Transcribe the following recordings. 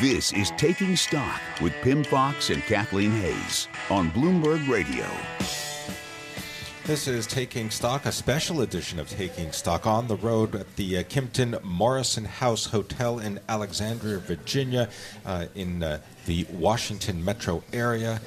This is Taking Stock with Pimm Fox and Kathleen Hays on Bloomberg Radio. This is Taking Stock, a special edition of Taking Stock on the road at the uh, Kimpton Morrison House Hotel in Alexandria, Virginia, uh, in uh, the Washington metro area.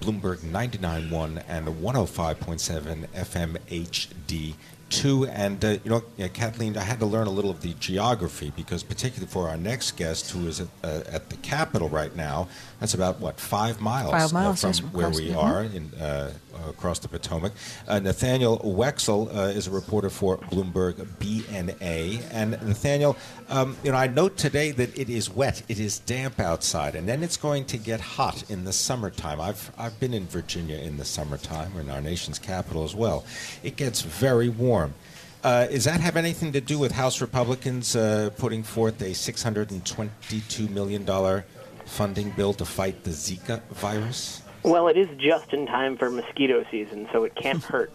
Bloomberg 99.1 and 105.7 FM HD two. And, uh, you know, yeah, Kathleen, I had to learn a little of the geography because, particularly for our next guest, who is at, uh, at the Capitol right now, that's about, what, five miles, five miles uh, from where we are in, uh, across the Potomac. Uh, Nathaniel Weixel uh, is a reporter for Bloomberg BNA. And, Nathaniel, um, you know, I note today that it is wet, it is damp outside, and then it's going to get hot in the summertime. I've, I've been in Virginia in the summertime, or in our nation's capital as well. It gets very warm. Uh, does that have anything to do with House Republicans uh, putting forth a $622 million funding bill to fight the Zika virus? Well, it is just in time for mosquito season, so it can't hurt.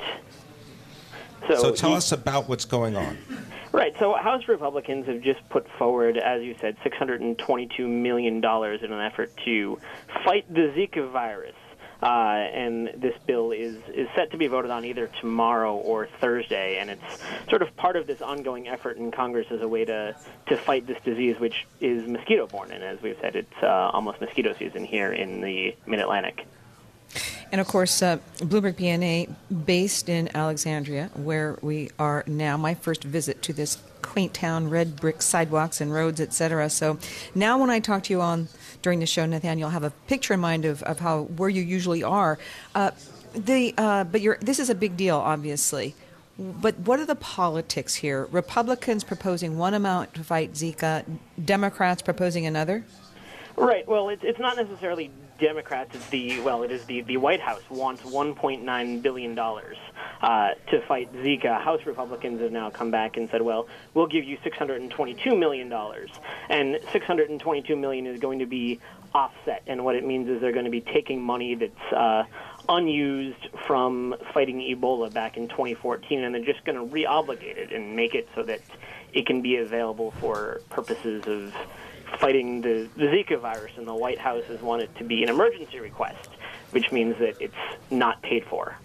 So, so tell us about what's going on. Right. So House Republicans have just put forward, as you said, $622 million in an effort to fight the Zika virus. Uh, and this bill is, is set to be voted on either tomorrow or Thursday, and it's sort of part of this ongoing effort in Congress as a way to, to fight this disease, which is mosquito borne. And as we've said, it's uh, almost mosquito season here in the Mid Atlantic. And of course, uh, Bloomberg BNA, based in Alexandria, where we are now. My first visit to this quaint town, red brick sidewalks and roads, etc. So now, when I talk to you on during the show, Nathaniel, have a picture in mind of, of how where you usually are. Uh, the uh, but this is a big deal, obviously. But what are the politics here? Republicans proposing one amount to fight Zika, Democrats proposing another. Right. Well, it's it's not necessarily Democrats. The well, it is the the White House wants 1.9 billion dollars uh, to fight Zika. House Republicans have now come back and said, well, we'll give you 622 million dollars, and 622 million is going to be offset. And what it means is they're going to be taking money that's uh, unused from fighting Ebola back in 2014, and they're just going to re-obligate it and make it so that it can be available for purposes of fighting the, the Zika virus, and the White House has wanted to be an emergency request, which means that it's not paid for.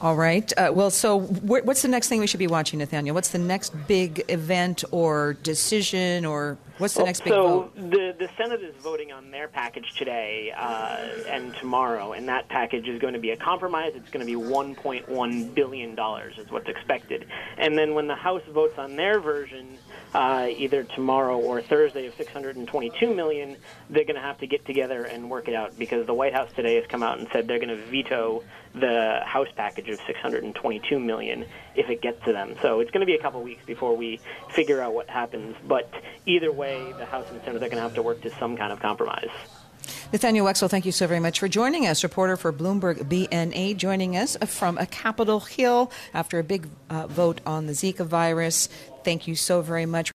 All right. Uh, well, so wh- what's the next thing we should be watching, Nathaniel? What's the next big event or decision, or what's the well, next big so vote? So the the Senate is voting on their package today uh, and tomorrow, and that package is going to be a compromise. It's going to be 1.1 billion dollars, is what's expected. And then when the House votes on their version, uh, either tomorrow or Thursday of 622 million, they're going to have to get together and work it out because the White House today has come out and said they're going to veto the House package of 622 million if it gets to them. So it's going to be a couple weeks before we figure out what happens. But either way, the House and Senate are going to have to work to some kind of compromise. Nathaniel Weixel, thank you so very much for joining us. Reporter for Bloomberg BNA, joining us from Capitol Hill after a big uh, vote on the Zika virus. Thank you so very much.